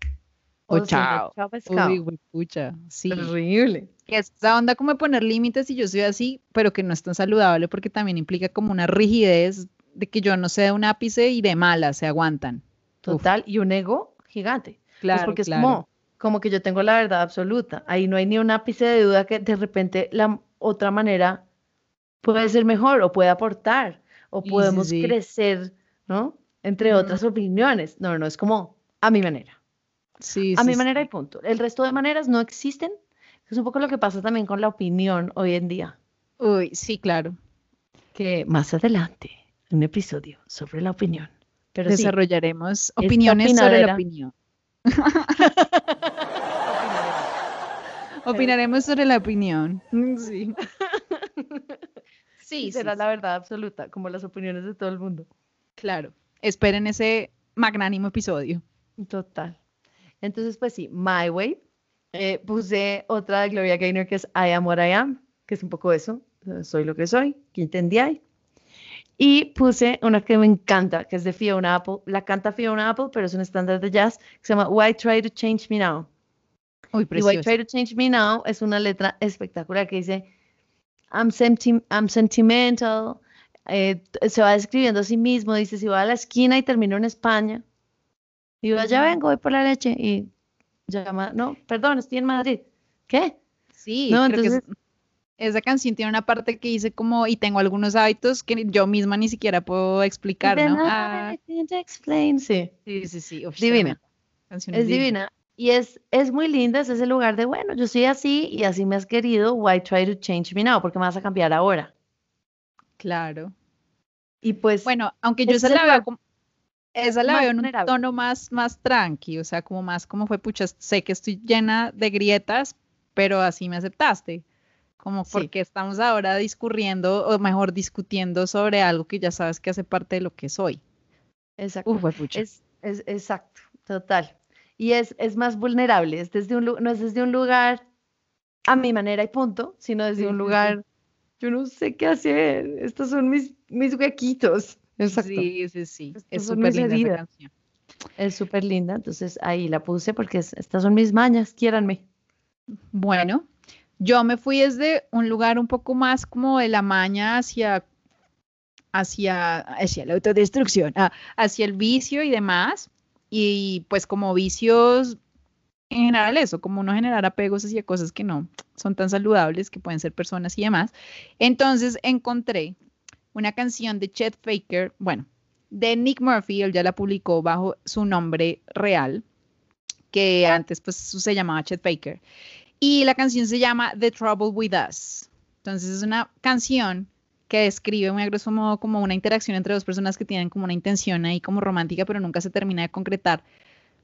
o O si no, chao. Uy, güey, pucha, sí. Terrible. Que es esa onda como de poner límites y yo soy así, pero que no es tan saludable porque también implica como una rigidez de que yo no de un ápice y de mala se aguantan. Total. Y un ego gigante. Pues Claro, porque es claro. como, como que yo tengo la verdad absoluta. Ahí no hay ni un ápice de duda que de repente la otra manera puede ser mejor o puede aportar o Sí, sí, podemos sí. crecer, ¿no? Entre otras opiniones. No, no, es como a mi manera. Sí, A mi manera y punto. El resto de maneras no existen. Es un poco lo que pasa también con la opinión hoy en día. Uy, sí, claro. Que más adelante, un episodio sobre la opinión. Pero sí, Desarrollaremos opiniones sobre la opinión. Opinaremos sobre la opinión. Mm, Sí. Será sí, la verdad absoluta, como las opiniones de todo el mundo. claro. Esperen ese magnánimo episodio. Total. Entonces, pues sí, My Way. Eh, puse otra de Gloria Gaynor que es I Am What I Am, que es un poco eso. Soy lo que soy, que entendí ahí. Y puse una que me encanta, que es de Fiona Apple. La canta Fiona Apple, pero es un estándar de jazz que se llama Why Try to Change Me Now. Uy, Y Why. Try to Change Me Now es una letra espectacular que dice I'm, senti- I'm sentimental. eh, se va describiendo a sí mismo, dice, si voy a la esquina y termino en España, digo, ya Ujú. vengo, voy por la leche y llama, no, perdón, estoy en Madrid. ¿Qué? Sí, No, creo que es- entonces- esa canción tiene una parte que dice como, y tengo algunos hábitos que yo misma ni siquiera puedo explicar, ¿no? I Ah, can't explain. Sí, sí, sí, sí. uf, Divina. Canción es divina. Y es, es muy linda, es ese lugar de, bueno, yo soy así y así me has querido, why try to change me now? Porque me vas a cambiar ahora. Claro. Y pues, Bueno, aunque yo el la veo como, esa la veo en un vulnerable. tono más, más tranqui, o sea, como más como fue, pucha, sé que estoy llena de grietas, pero así me aceptaste. Como Sí. porque estamos ahora discurriendo, o mejor discutiendo sobre algo que ya sabes que hace parte de lo que soy. exacto. Uf. Es, es exacto, total. Y es, es más vulnerable, es desde un, no es desde un lugar a mi manera y punto, sino desde Sí, un sí. lugar, yo no sé qué hacer, estos son mis, mis huequitos. Exacto. Sí, sí, sí. Estas Es súper linda esa heridas. canción. Es súper linda, entonces ahí la puse porque estas son mis mañas, quiéranme. Bueno, yo me fui desde un lugar un poco más como de la maña hacia, hacia, hacia la autodestrucción, ah, hacia el vicio y demás. Y pues como vicios en general eso, como no generar apegos hacia cosas que no son tan saludables, que pueden ser personas y demás. Entonces encontré una canción de Chet Faker, bueno, de Nick Murphy, él ya la publicó bajo su nombre real, que antes pues se llamaba Chet Faker. Y la canción se llama The Trouble With Us. Entonces es una canción que describe a grosso modo como una interacción entre dos personas que tienen como una intención ahí como romántica, pero nunca se termina de concretar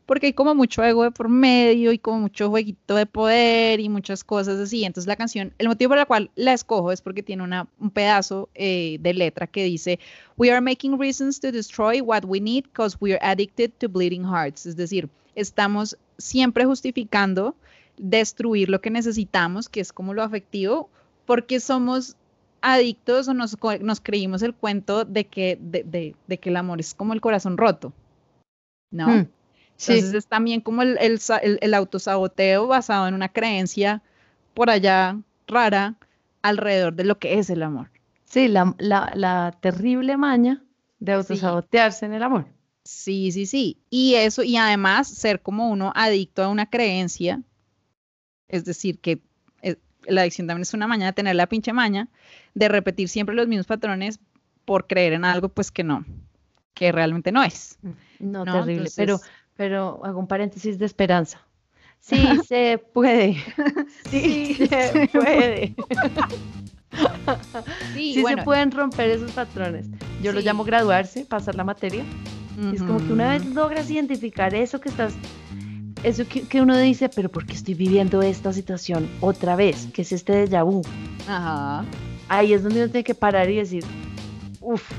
porque hay como mucho ego de por medio y como mucho jueguito de poder y muchas cosas así. Entonces la canción, el motivo por el cual la escojo es porque tiene una, un pedazo eh, de letra que dice, We are making reasons to destroy what we need because we are addicted to bleeding hearts. Es decir, estamos siempre justificando destruir lo que necesitamos, que es como lo afectivo, porque somos adictos o nos, nos creímos el cuento de que, de, de, que el amor es como el corazón roto, ¿no? Hmm. Entonces es también como el, el, el, autosaboteo basado en una creencia por allá rara alrededor de lo que es el amor. Sí, la, la, la terrible maña de autosabotearse en el amor. Sí, sí, sí. Y eso, y además ser como uno adicto a una creencia, es decir, que eh, la adicción también es una maña de tener la pinche maña, de repetir siempre los mismos patrones por creer en algo, pues que no, que realmente no es. No, terrible. pero pero hago un paréntesis de esperanza. Sí, se puede. Sí, se puede. Sí, se pueden romper esos patrones. Yo lo llamo graduarse, pasar la materia. Es como que una vez logras identificar eso que estás, eso que, uno dice, pero ¿por qué estoy viviendo esta situación otra vez? Que es este déjà vu. Ajá. Ahí es donde uno tiene que parar y decir, uff,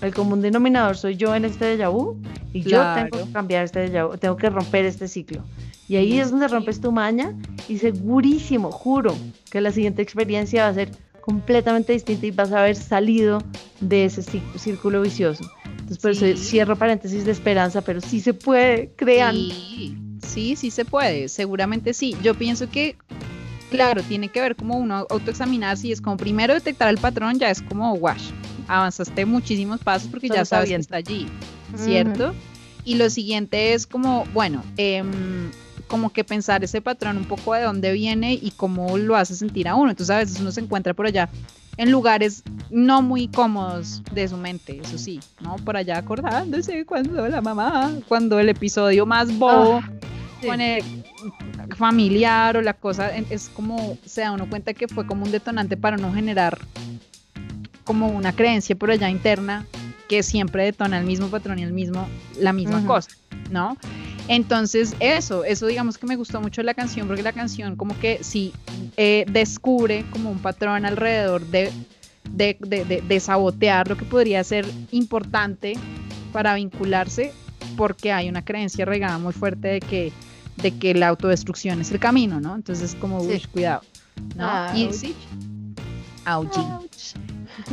el común denominador soy yo en este déjà vu y yo tengo que cambiar este déjà vu, tengo que romper este ciclo. Y ahí es donde rompes tu maña y segurísimo, juro, que la siguiente experiencia va a ser completamente distinta y vas a haber salido de ese círculo vicioso. Entonces, por eso cierro paréntesis de esperanza, pero sí se puede, crean. Sí, sí, sí se puede, seguramente sí. Yo pienso que, claro, tiene que ver como uno autoexaminarse y es como primero detectar el patrón, ya es como wash avanzaste muchísimos pasos porque ya sabes que está allí, ¿cierto? Y lo siguiente es como, bueno, em, como que pensar ese patrón un poco de dónde viene y cómo lo hace sentir a uno. Entonces a veces uno se encuentra por allá en lugares no muy cómodos de su mente, eso sí, ¿no? Por allá acordándose cuando la mamá, cuando el episodio más bobo ah, familiar o la cosa, es como se da uno cuenta que fue como un detonante para no generar como una creencia por allá interna que siempre detona el mismo patrón y el mismo, la misma cosa, ¿no? Entonces, eso, eso digamos que me gustó mucho la canción, porque la canción como que sí eh, descubre como un patrón alrededor de, de, de, de, sabotear lo que podría ser importante para vincularse, porque hay una creencia regada muy fuerte de que, de que la autodestrucción es el camino, ¿no? Entonces, como, cuidado, ¿no? y, sí,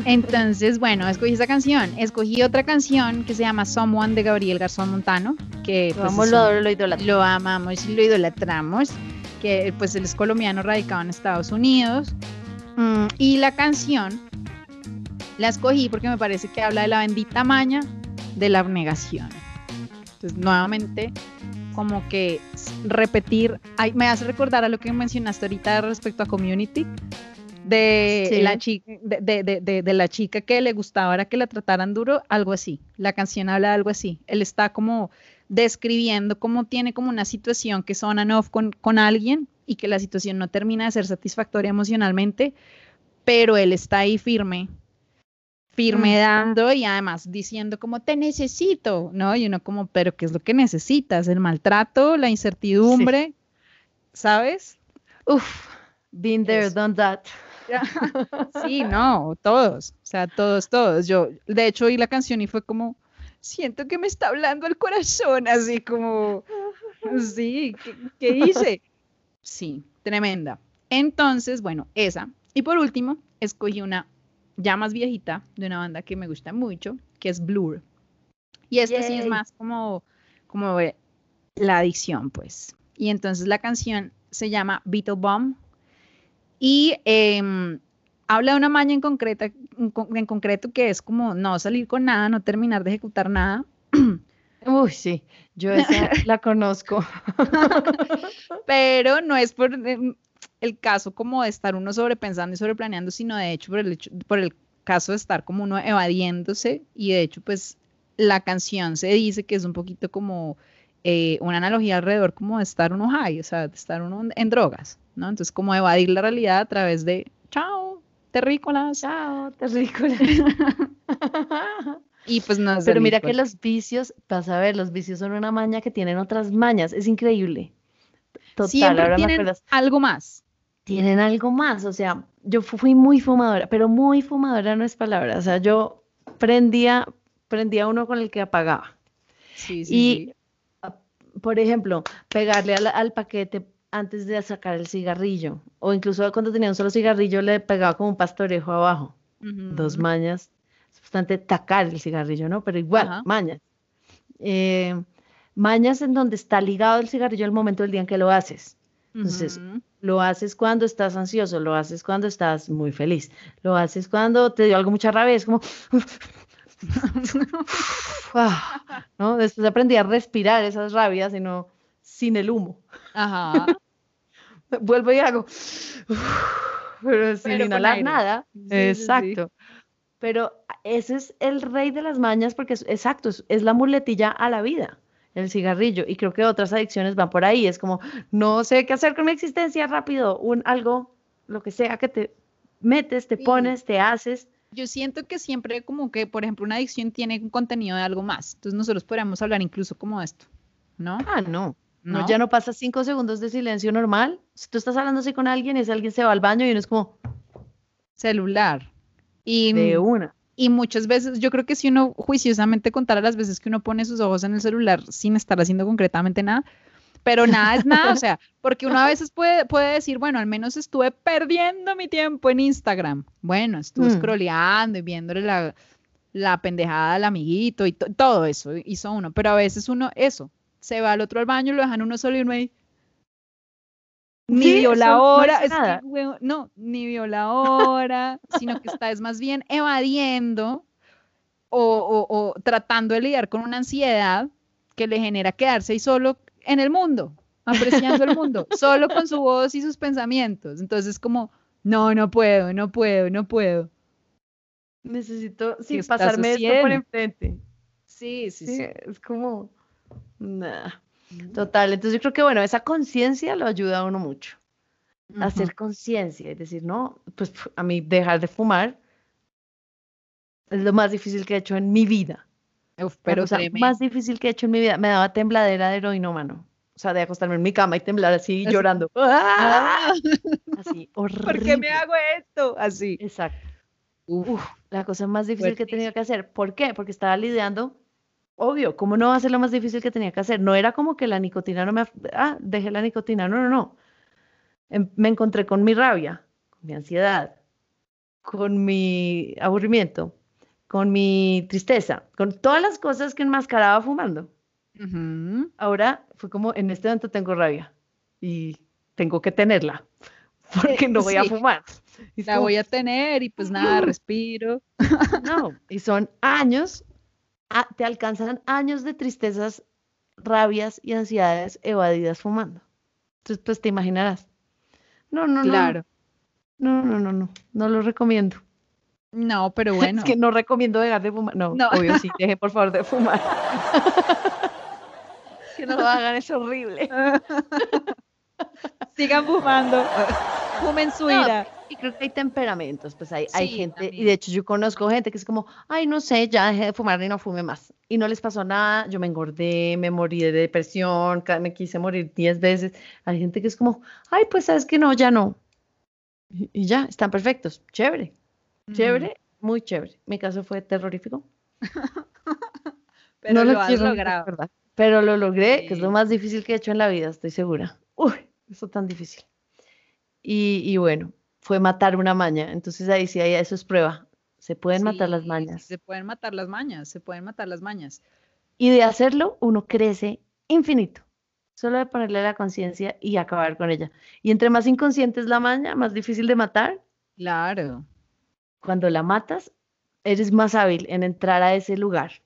entonces, bueno, escogí esa canción. Escogí otra canción que se llama Someone de Gabriel Garzón Montano, que lo, pues, lo, idolatramos. lo amamos y lo idolatramos, que pues él es colombiano radicado en Estados Unidos. Mm, y la canción la escogí porque me parece que habla de la bendita maña de la abnegación. Entonces, nuevamente, como que repetir, me hace recordar a lo que mencionaste ahorita respecto a Community, de, la chica, de, la chica que le gustaba era que la trataran duro, algo así. La canción habla de algo así. Él está como describiendo cómo tiene como una situación que son on off con, con alguien y que la situación no termina de ser satisfactoria emocionalmente, pero él está ahí firme, firme dando y además diciendo como te necesito, ¿no? Y uno como, pero ¿qué es lo que necesitas? El maltrato, la incertidumbre, ¿sabes? Uf, been there, done that. Sí, no, todos, o sea, todos, todos. Yo, de hecho, oí la canción y fue como, siento que me está hablando el corazón, así como, sí, ¿qué, hice? Sí, tremenda. Entonces, bueno, esa. Y por último, escogí una ya más viejita de una banda que me gusta mucho, que es Blur. Y esta sí es más como como la adicción, pues. Y entonces la canción se llama Beetle Bomb y em, habla de una maña en, concreta, en concreto que es como no salir con nada, no terminar de ejecutar nada. Uy, sí, yo esa la conozco. Pero no es por em, el caso como de estar uno sobrepensando y sobreplaneando, sino de hecho por el, por el caso de estar como uno evadiéndose y de hecho pues la canción se dice que es un poquito como eh, una analogía alrededor como de estar uno high, o sea, de estar uno en drogas, ¿no? Entonces como evadir la realidad a través de, chao, terrícolas. Chao, terrícolas. y pues no Pero mira que los vicios, vas a ver, los vicios son una maña que tienen otras mañas, es increíble. Total, Siempre ahora tienen algo más. Tienen algo más, o sea, yo fui muy fumadora, pero muy fumadora no es palabra, o sea, yo prendía, prendía uno con el que apagaba. Sí, sí, y por ejemplo, pegarle al, paquete antes de sacar el cigarrillo, o incluso cuando tenía un solo cigarrillo le pegaba como un pastorejo abajo, dos mañas, es bastante tacar el cigarrillo, ¿no? Pero igual, mañas. Eh, mañas en donde está ligado el cigarrillo al momento del día en que lo haces. Entonces, lo haces cuando estás ansioso, lo haces cuando estás muy feliz, lo haces cuando te dio algo mucha rabia, es como, Ah, ¿no? Después aprendí a respirar esas rabias, sino sin el humo. Ajá. Vuelvo y hago, pero sin inhalar nada. exacto. Pero ese es el rey de las mañas porque es exacto, es, la muletilla a la vida el cigarrillo. Y creo que otras adicciones van por ahí. Es como, no sé qué hacer con mi existencia rápido, un algo, lo que sea que te metes, te pones, te haces yo siento que siempre como que, por ejemplo, una adicción tiene un contenido de algo más. Entonces nosotros podríamos hablar incluso como esto, ¿no? Ah, no. No, ya no pasa cinco segundos de silencio normal. Si tú estás hablando así con alguien y ese alguien se va al baño y uno es como celular. Y, de una. Y muchas veces, yo creo que si uno juiciosamente contara las veces que uno pone sus ojos en el celular sin estar haciendo concretamente nada, pero nada es nada, o sea, porque uno a veces puede, puede decir, bueno, al menos estuve perdiendo mi tiempo en Instagram. Bueno, estuve mm. scrolleando y viéndole la, la pendejada al amiguito y todo eso hizo uno, pero a veces uno, eso, se va al otro al baño, lo dejan uno solo y uno ahí. Ni vio la hora, no, ni vio la hora, sino que está es más bien evadiendo o, o tratando de lidiar con una ansiedad que le genera quedarse ahí solo en el mundo, apreciando el mundo, solo con su voz y sus pensamientos. Entonces, como, no, no puedo, no puedo, no puedo. Necesito, sí, pasarme esto por enfrente. Sí, sí, sí, Es como, nada. Total, entonces yo creo que, bueno, esa conciencia lo ayuda a uno mucho. A hacer conciencia, es decir, no, pues a mí dejar de fumar es lo más difícil que he hecho en mi vida pero la más difícil que he hecho en mi vida, me daba tembladera de heroinómano. O sea, de acostarme en mi cama y temblar así, llorando. ¡Ah! Así, horrible. ¿Por qué me hago esto? Así. Exacto. Uf, la cosa más difícil que he tenido que hacer. ¿Por qué? Porque estaba lidiando, obvio, ¿cómo no va a ser lo más difícil que tenía que hacer? No era como que la nicotina no me... Ah, dejé la nicotina. No, no, no. Em, me encontré con mi rabia, con mi ansiedad, con mi aburrimiento, con mi tristeza, con todas las cosas que enmascaraba fumando. Ahora fue como, en este momento tengo rabia y tengo que tenerla, porque no voy a fumar. la voy a tener y pues nada, respiro. No, y son años, te alcanzan años de tristezas, rabias y ansiedades evadidas fumando. Entonces, pues te imaginarás. No, no, no. Claro. No, no, no, no, no lo recomiendo. No, pero bueno. Es que no recomiendo dejar de fumar. No, no. obvio, sí, deje por favor de fumar. que no lo hagan, es horrible. Sigan fumando. Fumen su ira. Y creo que hay temperamentos, pues hay, hay gente, y de hecho yo conozco gente que es como, ay, no sé, ya dejé de fumar y no fume más. Y no les pasó nada, yo me engordé, me morí de depresión, me quise morir diez veces. Hay gente que es como, ay, pues sabes que no, ya no. y ya, están perfectos, chévere. Chévere, muy chévere. Mi caso fue terrorífico. pero lo, has logrado. Pero lo logré, que es lo más difícil que he hecho en la vida, estoy segura. Uy, eso tan difícil. Y, bueno, fue matar una maña. Entonces ahí sí, eso es prueba. Se pueden matar las mañas. Se pueden matar las mañas, se pueden matar las mañas. Y de hacerlo, uno crece infinito. Solo de ponerle la conciencia y acabar con ella. Y entre más inconsciente es la maña, más difícil de matar. Claro. Cuando la matas, eres más hábil en entrar a ese lugar.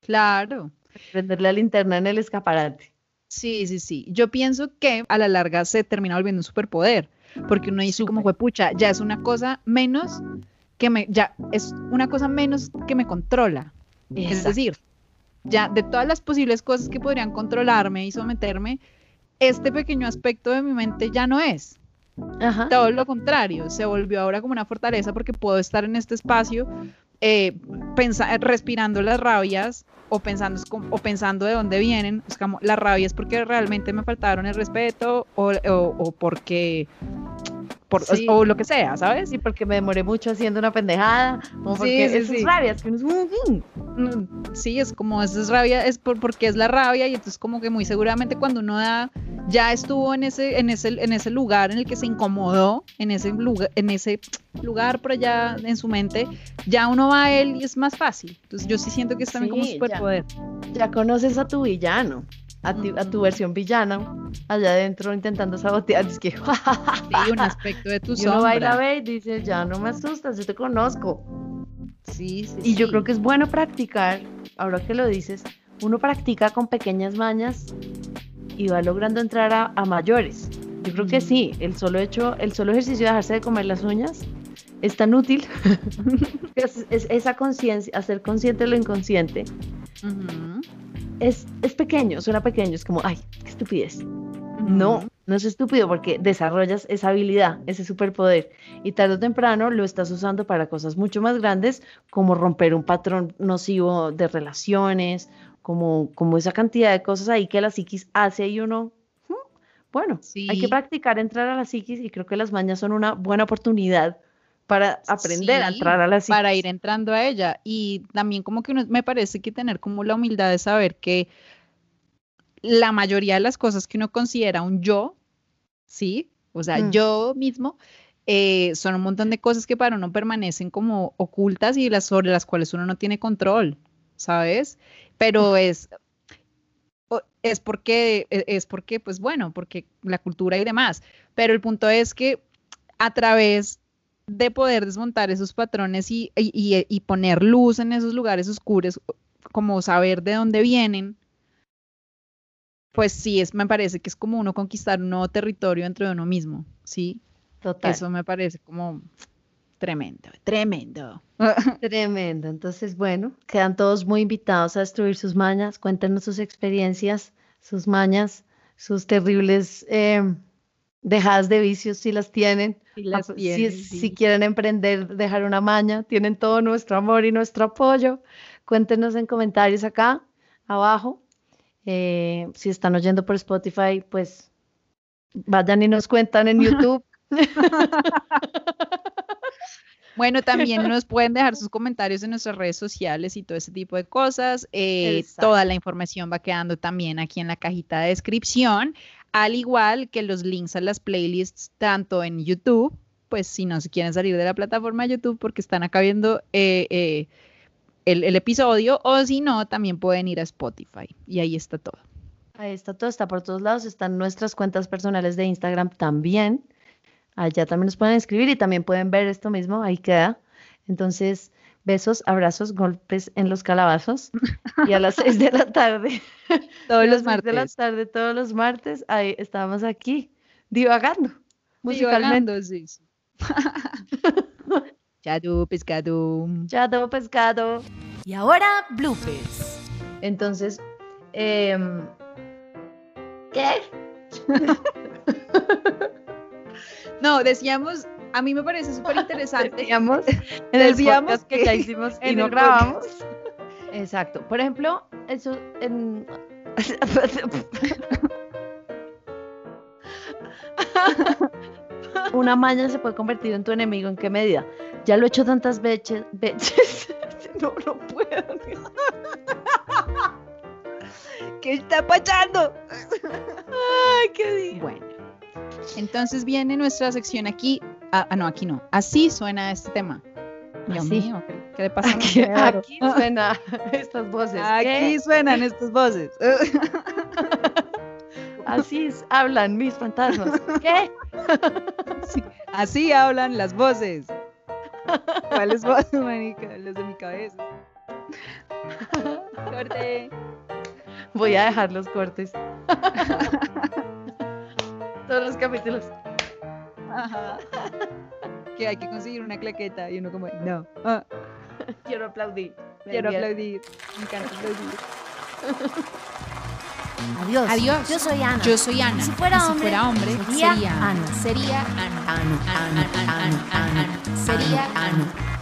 Claro. Prender la linterna en el escaparate. Sí, sí, sí. Yo pienso que a la larga se termina volviendo un superpoder, porque uno dice como, pucha, ya es una cosa menos que me, ya es una cosa menos que me controla. Es decir, ya de todas las posibles cosas que podrían controlarme y someterme, este pequeño aspecto de mi mente ya no es. Todo lo contrario, se volvió ahora como una fortaleza porque puedo estar en este espacio eh, respirando las rabias o pensando, o pensando de dónde vienen. Es como, la rabia es porque realmente me faltaron el respeto o, o porque o lo que sea, ¿sabes? Sí, porque me demoré mucho haciendo una pendejada, o porque sí, sí, rabias, que mm, Sí, es como es rabia, es por, porque es la rabia y entonces como que muy seguramente cuando uno da, ya estuvo en ese, en ese, en ese lugar en el que se incomodó, en ese lugar, en ese lugar por allá en su mente, ya uno va a él y es más fácil. Entonces yo sí siento que es también como superpoder. Ya, ya conoces a tu villano a, tu versión villana allá adentro intentando sabotear. Es que, sí, un aspecto de tu y uno baila ve y dice, ya no me asustas, yo te conozco. Sí, sí. Y yo creo que es bueno practicar, ahora que lo dices, uno practica con pequeñas mañas y va logrando entrar a, mayores. Yo creo que sí, el solo hecho, el solo ejercicio de dejarse de comer las uñas es tan útil. es, esa conciencia, hacer consciente lo inconsciente es, pequeño, suena pequeño, es como, ay, qué estupidez. No, no es estúpido porque desarrollas esa habilidad, ese superpoder y tarde o temprano lo estás usando para cosas mucho más grandes como romper un patrón nocivo de relaciones, como, como esa cantidad de cosas ahí que la psiquis hace y uno, hmm, bueno, hay que practicar entrar a la psiquis y creo que las mañas son una buena oportunidad para aprender a entrar a la psiquis. Para ir entrando a ella. Y también como que uno, me parece que tener como la humildad de saber que la mayoría de las cosas que uno considera un yo, ¿sí? O sea, mm. yo mismo, eh, son un montón de cosas que para uno permanecen como ocultas y las sobre las cuales uno no tiene control, ¿sabes? Pero es es porque e, es porque pues bueno, porque la cultura y demás, pero el punto es que a través de poder desmontar esos patrones y, poner luz en esos lugares oscuros, como saber de dónde vienen, pues sí, es, me parece que es como uno conquistar un nuevo territorio dentro de uno mismo, ¿sí? Total. Eso me parece como tremendo, tremendo. Tremendo. Entonces, bueno, quedan todos muy invitados a destruir sus mañas. Cuéntenos sus experiencias, sus mañas, sus terribles eh, dejadas de vicios si las tienen. Si, quieren emprender, dejar una maña, tienen todo nuestro amor y nuestro apoyo. Cuéntenos en comentarios acá, abajo. Eh, si están oyendo por Spotify, pues vayan y nos cuentan en YouTube. Bueno, también nos pueden dejar sus comentarios en nuestras redes sociales y todo ese tipo de cosas. Eh, toda la información va quedando también aquí en la cajita de descripción al igual que los links a las playlists tanto en YouTube, pues si no se quieren salir de la plataforma de YouTube porque están acá viendo eh, eh, el, episodio, o si no, también pueden ir a Spotify y ahí está todo. Ahí está todo, está por todos lados, están nuestras cuentas personales de Instagram también. Allá también nos pueden escribir y también pueden ver esto mismo, ahí queda. Entonces, besos, abrazos, golpes en los calabazos. Y a las seis de la tarde, todos los martes. de la tarde, todos los martes, ahí estamos aquí, divagando, musicalmente. sí. Chado, pescado. Chado, pescado. Y ahora, bloopers. Entonces, em, ¿qué? no, decíamos a mí me parece súper interesante. Decíamos en el Decíamos que, ya hicimos y no grabamos. Exacto. Por ejemplo, eso en... Una maña se puede convertir en tu enemigo. ¿En qué medida? Ya lo he hecho tantas veces. veces. no, no puedo. ¿Qué está pasando? Ay, qué Bueno. Entonces viene nuestra sección aquí. Ah, ah, no, aquí no. Así suena este tema. Dios Así. mío, ¿qué, qué le pasa? Aquí, aquí suena estas voces. Aquí ¿Qué? suenan estas voces. Así hablan mis fantasmas. ¿Qué? Sí, Así hablan las voces. ¿Cuáles voces, manica? Las de mi cabeza. Corte. Voy a dejar los cortes. Todos los capítulos. Ajá. Que hay que conseguir una claqueta y uno como, no, ah, Quiero aplaudir. quiero Bien. aplaudir, me encanta aplaudir. Adiós. Adiós. Yo soy Ana. Yo soy Ana. Si fuera hombre, hombre, sería sería Ana. Sería Ana. Ana, Ana, Ana, Ana, Ana. Sería Ana. Ana.